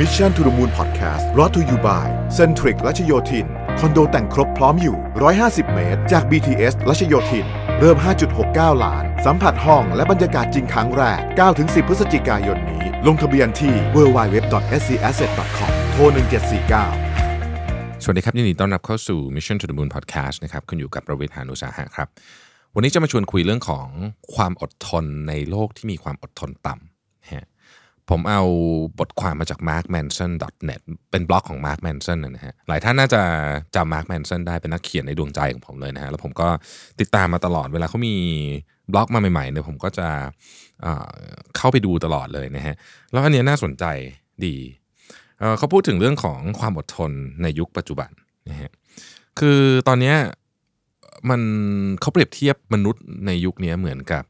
Mission to the Moon Podcast รอ t to you by Centric รัชโยธิน คอนโดแต่งครบพร้อมอยู่ 150 เมตร จาก BTS รัชโยธิน เริ่ม 5.69 ล้าน สัมผัสห้องและบรรยากาศจริงครั้งแรก 9-10 พฤศจิกายนนี้ ลงทะเบียนที่ www.scasset.com โทร 1749 สวัสดีครับ ยินดีต้อนรับเข้าสู่ Mission to the Moon Podcast นะครับคุณอยู่กับประวิทยานุสาหะครับ วันนี้จะมาชวนคุยเรื่องของความอดทนในโลกที่มีความอดทนต่ำนะฮะ ผมเอาบทความมาจาก markmanson.net เป็นบล็อกของ Mark Manson นะฮะ หลายท่านน่าจะจำ Mark Manson ได้เป็นนักเขียนในดวงใจของผมเลยนะฮะ แล้วผมก็ติดตามมาตลอดเวลาเขามีบล็อกมาใหม่ๆเนี่ยผมก็จะเเข้าไปดูตลอดเลยนะฮะ แล้วอันนี้น่าสนใจดีเอ่อเขาพูดถึงเรื่องของความอดทนในยุคปัจจุบันนะฮะ คือตอนนี้มันเขาเปรียบเทียบมนุษย์ในยุคนี้เหมือนกับ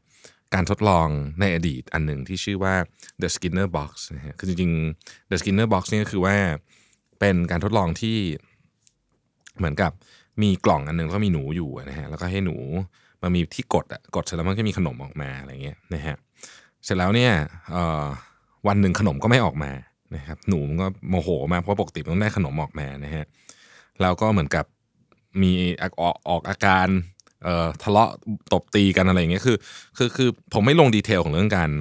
การทดลองในอดีตอันหนึ่งที่ชื่อว่า The Skinner Box นะฮะคือจริงๆ The Skinner Box นี่ก็คือว่าเป็นการทดลองที่เหมือนกับมีกล่องอันหนึงแล้วก็มีหนูอยู่นะฮะแล้วก็ให้หนูมันมีที่กดอะกดเสร็จแล้วมันก็มีขนมออกมาอะไรเงี้ยนะฮะเสร็จแล้วเนี่ยวันหนึ่งขนมก็ไม่ออกมานะครับหนูมันก็โมโหมากเพราะปกติมันต้องได้ขนมออกมานะฮะแล้วก็เหมือนกับมีออกออกอาการ ทะเลาะตบตีกันอะไรอย่างเงี้ยคือคือคือผมไม่ลงดีเทลของเรื่องการ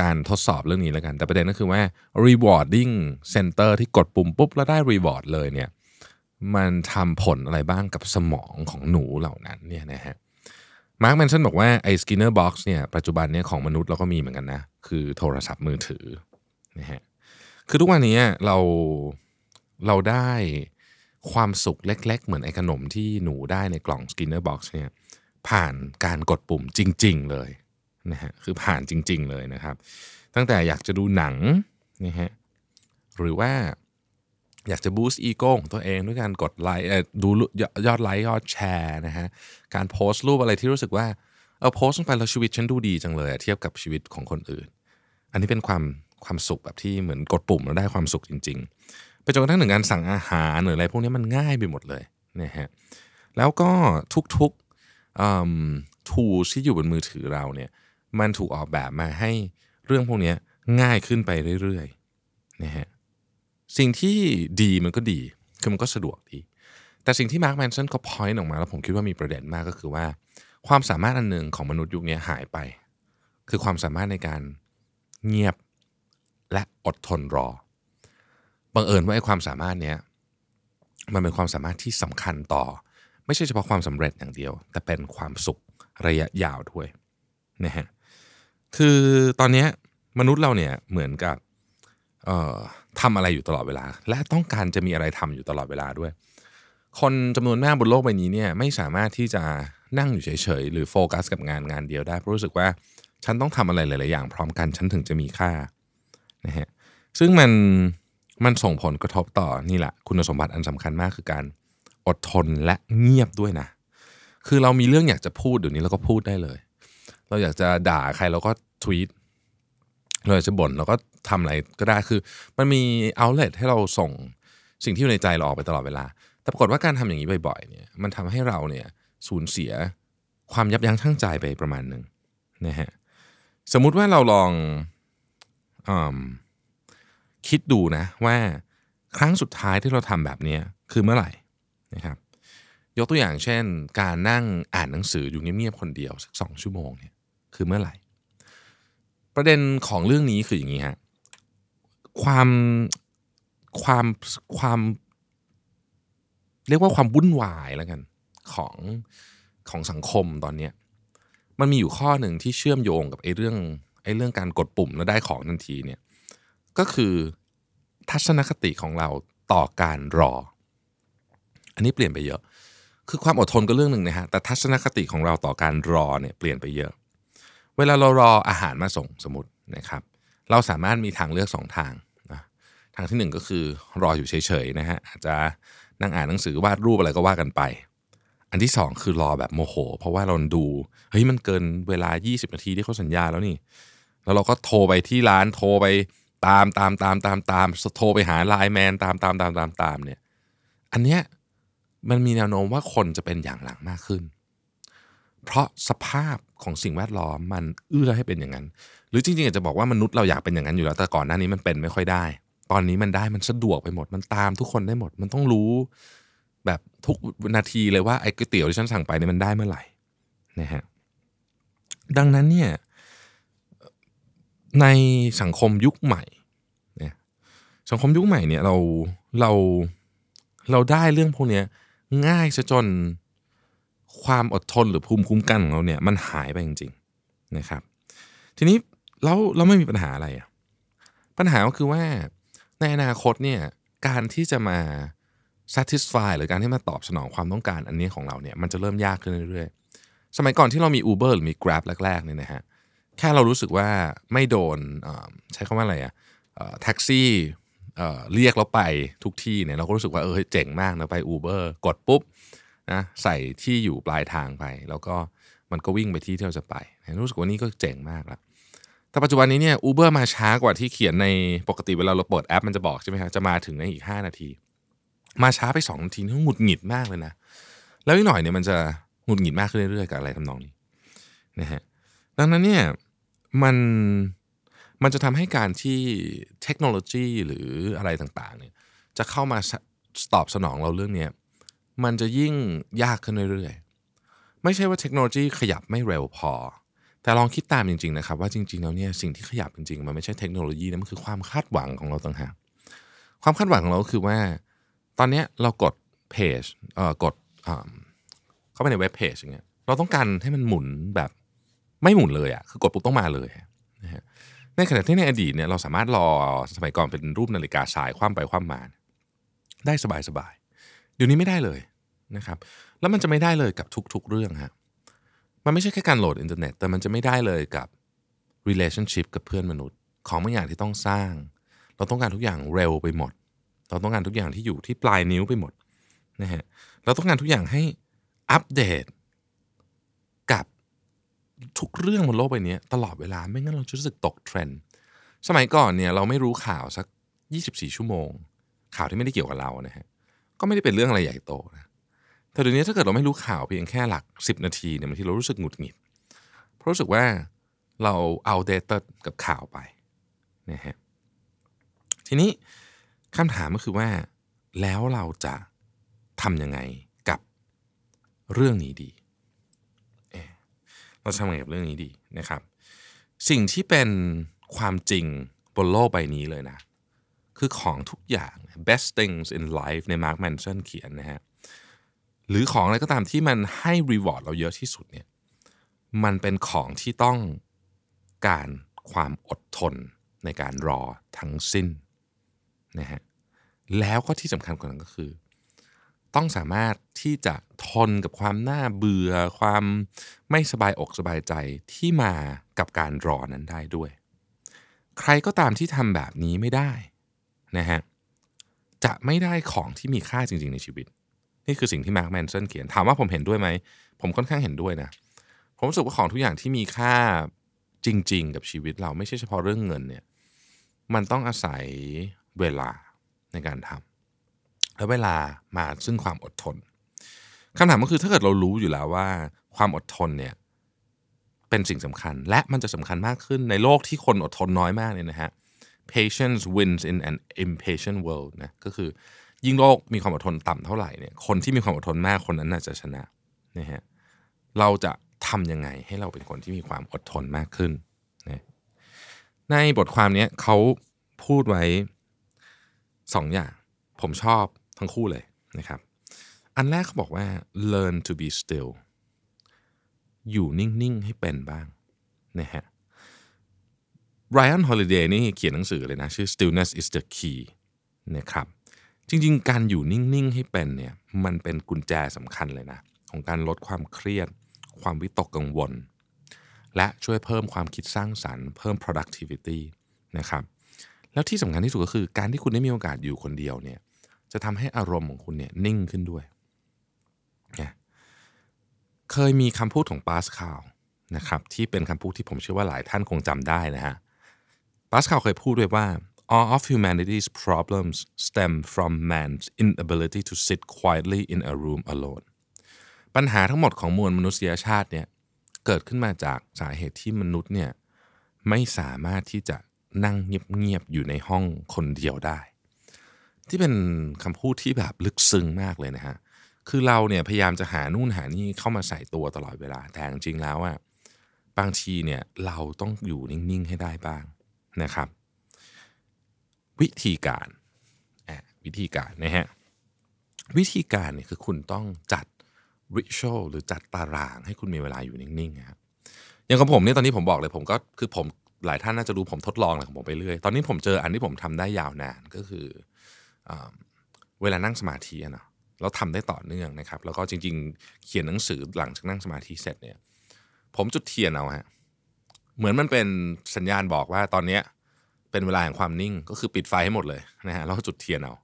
การทดสอบเรื่องนี้แล้วกัน แต่ประเด็นก็คือว่า rewarding center ที่กดปุ่มปุ๊บ แล้วได้ reward เลยเนี่ยมันทำผลอะไรบ้างกับสมองของหนูเหล่านั้นเนี่ยนะฮะมาร์คแมนสันบอกว่าไอ้ Skinner Box เนี่ยปัจจุบันเนี่ยของมนุษย์เราก็มีเหมือนกันนะ คือโทรศัพท์มือถือนะฮะคือทุกวันนี้เราเราได้ ความสุขเล็ก ๆ เหมือนไอ้ขนมที่หนูได้ในกล่อง Skinner Box เนี่ยผ่านการกดปุ่มจริง ๆ เลยนะฮะคือผ่านจริง ๆ เลยนะครับ ตั้งแต่อยากจะดูหนังนะฮะหรือว่าอยากจะบูสต์อีโก้ของตัวเองด้วยการกดไลค์ดูยอดไลค์ยอดแชร์นะฮะการโพสต์รูปอะไรที่รู้สึกว่าเออโพสต์ลงไปแล้วชีวิตฉันดูดีจังเลยเทียบกับชีวิตของคนอื่น อันนี้เป็นความความสุขแบบที่เหมือนกดปุ่มแล้วได้ความสุขจริงๆ จนกระทั่งถึงการสั่งอาหารหรืออะไรพวกนี้มันง่ายไปหมดเลยนะฮะแล้วก็ทุกๆทูที่อยู่บนมือถือเราเนี่ยมันถูกออกแบบมาให้เรื่องพวกนี้ง่ายขึ้นไปเรื่อยๆนะฮะสิ่งที่ดีมันก็ดีคือมันก็สะดวกดี แต่สิ่งที่มาร์คแมนสันเขาพอยต์ออกมาแล้วผมคิดว่ามีประเด็นมากก็คือว่า ความสามารถอันหนึ่งของมนุษย์ยุคนี้หายไป คือความสามารถในการเงียบและอดทนรอ บังเอิญว่าไอ้ความสามารถเนี้ยมันเป็นความสามารถที่สำคัญต่อ ไม่ใช่เฉพาะความสำเร็จอย่างเดียว แต่เป็นความสุขระยะยาวด้วยนะฮะคือตอนเนี้ยมนุษย์เราเนี่ยเหมือนกับเอ่อทำอะไรอยู่ตลอดเวลา และต้องการจะมีอะไรทำอยู่ตลอดเวลาด้วย คนจำนวนมากบนโลกใบนี้เนี่ยไม่สามารถที่จะนั่งอยู่เฉยๆหรือโฟกัสกับงานงานเดียวได้เพราะรู้สึกว่าฉันต้องทำอะไรหลายๆอย่าง พร้อมกันฉันถึงจะมีค่านะฮะซึ่งมัน มันส่งผลกระทบต่อนี่แหละ คุณสมบัติอันสำคัญมากคือการอดทนและเงียบด้วยนะ คือเรามีเรื่องอยากจะพูดเดี๋ยวนี้เราก็พูดได้เลย เราอยากจะด่าใครเราก็ทวีตเราอยากจะบ่นเราก็ทำอะไรก็ได้คือ มันมีเอาเล t ให้เราส่งสิ่งที่อยู่ในใจเราออกไปตลอดเวลา แต่ปรากฏว่าการทำอย่างนี้บ่อยๆเนี่ยมันทำให้เราเนี่ยสูญเสียความยับยั้งชั่งใจไปประมาณหนึ่งนะฮะสมมุติว่าเราลองอ คิดดูนะว่าครั้งสุดท้ายที่เราทำแบบนี้คือเมื่อไหร่นะครับ ยกตัวอย่างเช่น การนั่งอ่านหนังสืออยู่เงียบๆคนเดียวสักสองชั่วโมงเนี่ยคือเมื่อไหร่ ประเด็นของเรื่องนี้คืออย่างนี้ฮะความความความเรียกว่าความวุ่นวายแล้วกันของของสังคมตอนเนี้มันมีอยู่ข้อหนึ่งที่เชื่อมโยงกับไอ้เรื่องไอ้เรื่องการกดปุ่มแล้วได้ของทันทีเนี่ย ก็คือทัศนคติของเราต่อการรอ อันนี้เปลี่ยนไปเยอะ คือความอดทนก็เรื่องหนึ่งนะฮะ แต่ทัศนคติของเราต่อการรอเนี่ยเปลี่ยนไปเยอะ เวลาเรารออาหารมาส่งสมมตินะครับ เราสามารถมีทางเลือกสองทางนะทางที่หนึ่งก็คือรออยู่เฉยๆนะฮะ อาจจะนั่งอ่านหนังสือวาดรูปอะไรก็ว่ากันไป อันที่สองคือรอแบบโมโห เพราะว่าเราดู เฮ้ยมันเกินเวลา 20 นาทีที่เขาสัญญาแล้วนี่ แล้วเราก็โทรไปที่ร้านโทรไป ตามตามตามตามตามโทรไปหาไลน์แมนตามตามตามตามตามเนี่ย อันเนี้ยมันมีแนวโน้มว่าคนจะเป็นอย่างหลังมากขึ้น เพราะสภาพของสิ่งแวดล้อมมันเอื้อให้เป็นอย่างนั้น หรือจริงๆอาจจะบอกว่ามนุษย์เราอยากเป็นอย่างนั้นอยู่แล้ว แต่ก่อนหน้านี้มันเป็นไม่ค่อยได้ ตอนนี้มันได้มันสะดวกไปหมด มันตามทุกคนได้หมด มันต้องรู้แบบทุกนาทีเลยว่าไอ้ก๋วยเตี๋ยวที่ฉันสั่งไปเนี่ยมันได้เมื่อไหร่นะฮะดังนั้นเนี่ย ในสังคมยุคใหม่เนี่ยสังคมยุคใหม่เนี่ยเราเราเราได้เรื่องพวกนี้ง่ายซะจนความอดทนหรือภูมิคุ้มกันของเราเนี่ยมันหายไปจริงๆนะครับ ทีนี้เราเราไม่มีปัญหาอะไรอะปัญหาก็คือว่าในอนาคตเนี่ยการที่จะมา satisfy หรือการที่มาตอบสนองความต้องการอันนี้ของเราเนี่ยมันจะเริ่มยากขึ้นเรื่อยๆ สมัยก่อนที่เรามี Uber หรือมี Grab แรกๆเนี่ยนะฮะ แค่เรารู้สึกว่าไม่โดนใช้คำว่าอะไรอะแท็กซี่เรียกเราไปทุกที่เนี่ยเราก็รู้สึกว่าเออเจ๋งมากนะไป Uber กดปุ๊บนะใส่ที่อยู่ปลายทางไป แล้วก็มันก็วิ่งไปที่ที่เราจะไป รู้สึกว่านี่ก็เจ๋งมากแล้วแต่ปัจจุบันนี้เนี่ยอูเบอร์มาช้ากว่าที่เขียนในปกติเวลาเราเปิดแอปมันจะบอกใช่ไหมครับจะมาถึงในอีก 5 นาที มาช้าไป2นาทีนี่หงุดหงิดมากเลยนะ แล้วอีกหน่อยเนี่ยมันจะหงุดหงิดมากขึ้นเรื่อยๆกับอะไรทำนองนี้นะฮะดังนั้นเนี่ย มันมันจะทำให้การที่เทคโนโลยีหรืออะไรต่างๆเนี่ยจะเข้ามาตอบสนองเราเรื่องนี้มันจะยิ่งยากขึ้นเรื่อยๆ ไม่ใช่ว่าเทคโนโลยีขยับไม่เร็วพอ แต่ลองคิดตามจริงๆนะครับ ว่าจริงๆแล้วเนี่ยสิ่งที่ขยับจริงๆ มันไม่ใช่เทคโนโลยีนะมันคือความคาดหวังของเราต่างหากความคาดหวังของเราคือว่า ตอนนี้เรากดเพจเอ่อกดเข้าไปในเว็บเพจอย่างเงี้ยเราต้องการให้มันหมุนแบบ ไม่หมุนเลยอะ่ะคือกดปุ๊บต้องมาเลยนะฮะในขณะที่ในอดีตเนี่ยเราสามารถรอสมัยก่อนเป็นรูปนาฬิกาทรายคว่ำไปคว่ำมา ได้สบายๆเดี๋ยวนี้ไม่ได้เลยนะครับแล้วมันจะไม่ได้เลยกับทุกๆเรื่องฮะมันไม่ใช่แค่การโหลดอินเทอร์เน็ตแต่มันจะไม่ได้เลยกับ relationship กับเพื่อนมนุษย์ ของบางอย่างที่ต้องสร้าง เราต้องการทุกอย่างเร็วไปหมด เราต้องการทุกอย่างที่อยู่ที่ปลายนิ้วไปหมดนะฮะเราต้องการทุกอย่างให้อัปเดต ทุกเรื่องบนโลกใบนี้ตลอดเวลาไม่งั้นเราจะรู้สึกตกเทรนด์สมัยก่อนเนี่ยเราไม่รู้ข่าวสัก 24 ชั่วโมง ข่าวที่ไม่ได้เกี่ยวกับเรานะฮะก็ไม่ได้เป็นเรื่องอะไรใหญ่โตนะแต่เดี๋ยวนี้ถ้าเกิดเราไม่รู้ข่าวเพียงแค่หลัก 10 นาทีเนี่ยบางทีเรารู้สึกหงุดหงิด เพราะรู้สึกว่าเราเอาเดตกับข่าวไปนะฮะทีนี้คำถามก็คือว่าแล้วเราจะทำยังไงกับเรื่องนี้ดี เราทำยังไงกับเรื่องนี้ดีนะครับ สิ่งที่เป็นความจริงบนโลกใบนี้เลยนะ คือของทุกอย่าง best things in life ใน Mark Manson เขียนนะฮะหรือของอะไรก็ตามที่มันให้ reward เราเยอะที่สุดเนี่ยมันเป็นของที่ต้องการความอดทนในการรอทั้งสิ้นนะฮะแล้วก็ที่สำคัญกว่านั้นก็คือ ต้องสามารถที่จะทนกับความน่าเบื่อ ความไม่สบายอกสบายใจที่มากับการรอนั้นได้ด้วย ใครก็ตามที่ทำแบบนี้ไม่ได้นะฮะจะไม่ได้ของที่มีค่าจริง ๆ ในชีวิต นี่คือสิ่งที่มาร์คแมนเซนเขียนถามว่าผมเห็นด้วยไหม ผมค่อนข้างเห็นด้วยนะ ผมรู้สึกว่าของทุกอย่างที่มีค่าจริง ๆ กับชีวิตเราไม่ใช่เฉพาะเรื่องเงินเนี่ยมันต้องอาศัยเวลาในการทำ และเวลามาซึ่งความอดทนคำถามก็คือถ้าเกิดเรารู้อยู่แล้วว่าความอดทนเนี่ยเป็นสิ่งสำคัญ และมันจะสำคัญมากขึ้นในโลกที่คนอดทนน้อยมากเนี่ยนะฮะ patience wins in an impatient world นะก็คือยิ่งโลกมีความอดทนต่ำเท่าไหร่เนี่ยคนที่มีความอดทนมากคนนั้นน่าจะชนะนะฮะเราจะทำยังไงให้เราเป็นคนที่มีความอดทนมากขึ้นนะในบทความนี้เขาพูดไว้สองอย่าง ผมชอบ ทั้งคู่เลยนะครับ อันแรกเขาบอกว่า learn to be still อยู่นิ่ง ๆ ให้เป็นบ้างนะฮะ Ryan Holiday นี่เขียนหนังสือเลยนะ ชื่อ stillness is the key นะครับ จริง ๆ การอยู่นิ่ง ๆ ให้เป็นเนี่ย มันเป็นกุญแจสำคัญเลยนะ ของการลดความเครียด ความวิตกกังวล และช่วยเพิ่มความคิดสร้างสรรค์ เพิ่ม productivity นะครับ แล้วที่สำคัญที่สุดก็คือการที่คุณได้มีโอกาสอยู่คนเดียวเนี่ย จะทำให้อารมณ์ของคุณเนี่ยนิ่งขึ้นด้วยนะเคยมีคำพูดของปาสคาลนะครับที่เป็นคำพูดที่ผมเชื่อว่าหลายท่านคงจำได้นะฮะปาสคาลเคยพูดด้วยว่า all of humanity's problems stem from man's inability to sit quietly in a room alone ปัญหาทั้งหมดของมวลมนุษยชาติเนี่ยเกิดขึ้นมาจากสาเหตุที่มนุษย์เนี่ยไม่สามารถที่จะนั่งเงียบๆอยู่ในห้องคนเดียวได้ ที่เป็นคำพูดที่แบบลึกซึ้งมากเลยนะฮะคือเราเนี่ยพยายามจะหานู่นหานี่เข้ามาใส่ตัวตลอดเวลาแต่จริงๆแล้วอะบางทีเนี่ยเราต้องอยู่นิ่งๆให้ได้บ้างนะครับ วิธีการวิธีการนะฮะวิธีการเนี่ยคือคุณต้องจัดริชวลหรือจัดตารางให้คุณมีเวลาอยู่นิ่งๆครับอย่างของผมเนี่ยตอนนี้ผมบอกเลยผมก็คือผมหลายท่านน่าจะรู้ผมทดลองอะไรของผมไปเรื่อย ตอนนี้ผมเจออันที่ผมทำได้ยาวนานก็คือ เวลานั่งสมาธินะเราทำได้ต่อเนื่องนะครับ แล้วก็จริง ๆ เขียนหนังสือหลังจากนั่งสมาธิเสร็จเนี่ย ผมจุดเทียนเอาฮะเหมือนมันเป็นสัญญาณบอกว่าตอนเนี้ยเป็นเวลาแห่งความนิ่งก็คือปิดไฟให้หมดเลยนะฮะแล้วจุดเทียนเอา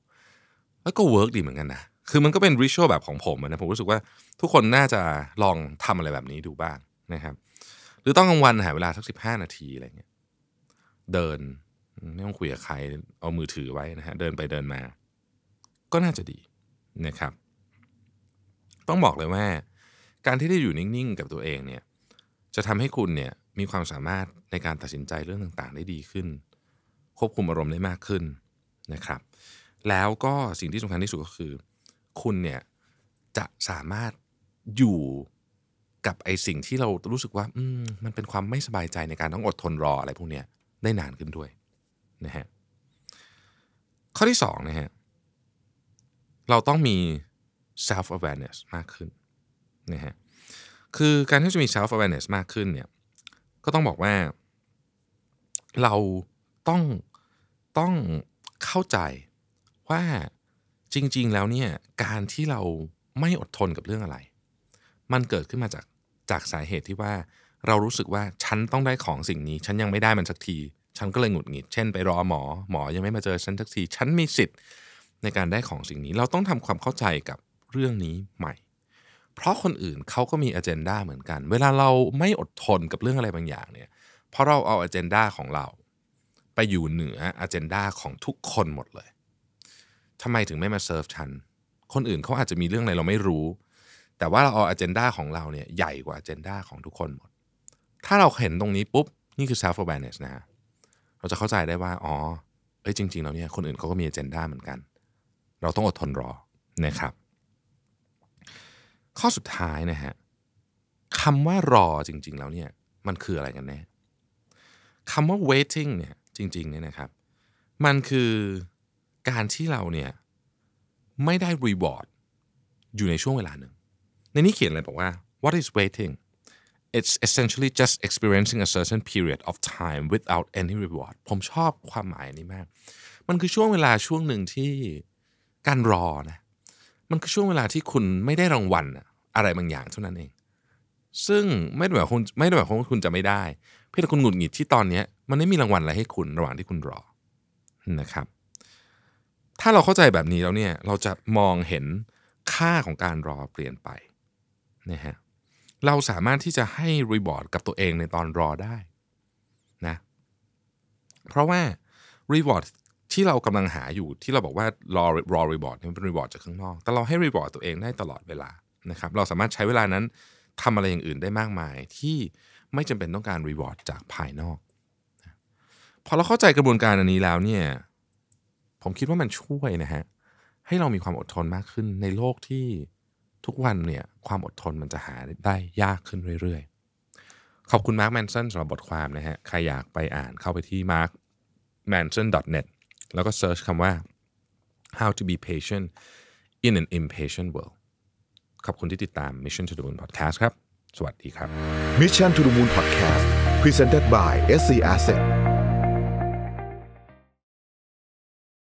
แล้วก็ work ดีเหมือนกันนะคือมันก็เป็น ritual แบบของผมนะผมรู้สึกว่าทุกคนน่าจะลองทำอะไรแบบนี้ดูบ้างนะครับ หรือต้องกลางวันหาเวลาสักสิบห้านาทีอะไรเงี้ยเดิน ไม่ต้องคุยกับใครเอามือถือไว้นะฮะเดินไปเดินมา ก็น่าจะดีนะครับ ต้องบอกเลยว่า การที่ได้อยู่นิ่งๆ กับตัวเองเนี่ยจะทำให้คุณเนี่ยมีความสามารถในการตัดสินใจเรื่องต่างๆ ได้ดีขึ้น ควบคุมอารมณ์ได้มากขึ้นนะครับ แล้วก็สิ่งที่สำคัญที่สุดก็คือ คุณเนี่ยจะสามารถอยู่กับไอสิ่งที่เรารู้สึกว่า อืมมันเป็นความไม่สบายใจในการต้องอดทนรออะไรพวกเนี้ได้นานขึ้นด้วย นะฮะข้อที่สองนะฮะเราต้องมี self awareness มากขึ้นนะฮะคือการที่จะมี self awareness มากขึ้นเนี่ยก็ต้องบอกว่าเราต้องต้องเข้าใจว่าจริง ๆ แล้วเนี่ยการที่เราไม่อดทนกับเรื่องอะไร มันเกิดขึ้นมาจากจากสาเหตุที่ว่าเรารู้สึกว่าฉันต้องได้ของสิ่งนี้ ฉันยังไม่ได้มันสักที ฉันก็เลยหงุดหงิด เช่นไปรอหมอ หมอยังไม่มาเจอฉันสักที ฉันมีสิทธิ์ในการได้ของสิ่งนี้ เราต้องทำความเข้าใจกับเรื่องนี้ใหม่ เพราะคนอื่นเขาก็มีอ g e n d a เหมือนกัน เวลาเราไม่อดทนกับเรื่องอะไรบางอย่างเนี่ย เพราะเราเอาอ g e n d a ของเรา ไปอยู่เหนืออ g e n d a ของทุกคนหมดเลยทำไมถึงไม่มาเซิร์ฟฉัน คนอื่นเขาอาจจะมีเรื่องอะไรเราไม่รู้ แต่ว่าเราเอาอ g e n d a ของเราเนี่ยใหญ่กว่าอ g e n d a ของทุกคนหมด ถ้าเราเห็นตรงนี้ปุ๊บ นี่คือ self awareness นะฮะ เราจะเข้าใจได้ว่าอ๋อเอ้ยจริง ๆ แล้วเนี่ยคนอื่นเขาก็มีอ g e n d a เหมือนกัน เราต้องอดทนรอนะครับ ข้อสุดท้ายนะฮะคำว่ารอจริง ๆ แล้วเนี่ยมันคืออะไรกันแน่คำว่า waiting เนี่ยจริงๆเนี่ยนะครับ มันคือการที่เราเนี่ยไม่ได้ reward อยู่ในช่วงเวลาหนึ่ง ในนี้เขียนเลยบอกว่า what is waiting it's essentially just experiencing a certain period of time without any reward ผมชอบความหมายนี้มาก มันคือช่วงเวลาช่วงหนึ่งที่การรอนะ มันคือช่วงเวลาที่คุณไม่ได้รางวัลอะไรบางอย่างเท่านั้นเอง ซึ่งไม่ได้หมายความไม่ได้หมายความว่าคุณจะไม่ได้ เพียงแต่คุณหงุดหงิดที่ตอนนี้มันไม่มีรางวัลอะไรให้คุณระหว่างที่คุณรอ นะครับ ถ้าเราเข้าใจแบบนี้แล้วเนี่ย เราจะมองเห็นค่าของการรอเปลี่ยนไปนะฮะ เราสามารถที่จะให้ reward กับตัวเองในตอนรอได้นะเพราะว่า reward ที่เรากำลังหาอยู่ที่เราบอกว่ารอรอ reward นี่เป็น reward จากข้างนอก แต่เราให้ reward ตัวเองได้ตลอดเวลานะครับเราสามารถใช้เวลานั้นทำอะไรอย่างอื่นได้มากมาย ที่ไม่จำเป็นต้องการ reward จากภายนอกพอเราเข้าใจกระบวนการอันนี้แล้วเนี่ยผมคิดว่ามันช่วยนะฮะให้เรามีความอดทนมากขึ้นในโลกที่ ทุกวันเนี่ยความอดทนมันจะหาได้ยากขึ้นเรื่อยๆ ขอบคุณ Mark Manson สำหรับบทความนะฮะ ใครอยากไปอ่านเข้าไปที่ markmanson.net แล้วก็ search คำว่า how to be patient in an impatient world ขอบคุณที่ติดตาม Mission to the Moon Podcast ครับ สวัสดีครับ Mission to the Moon Podcast Presented by SC Asset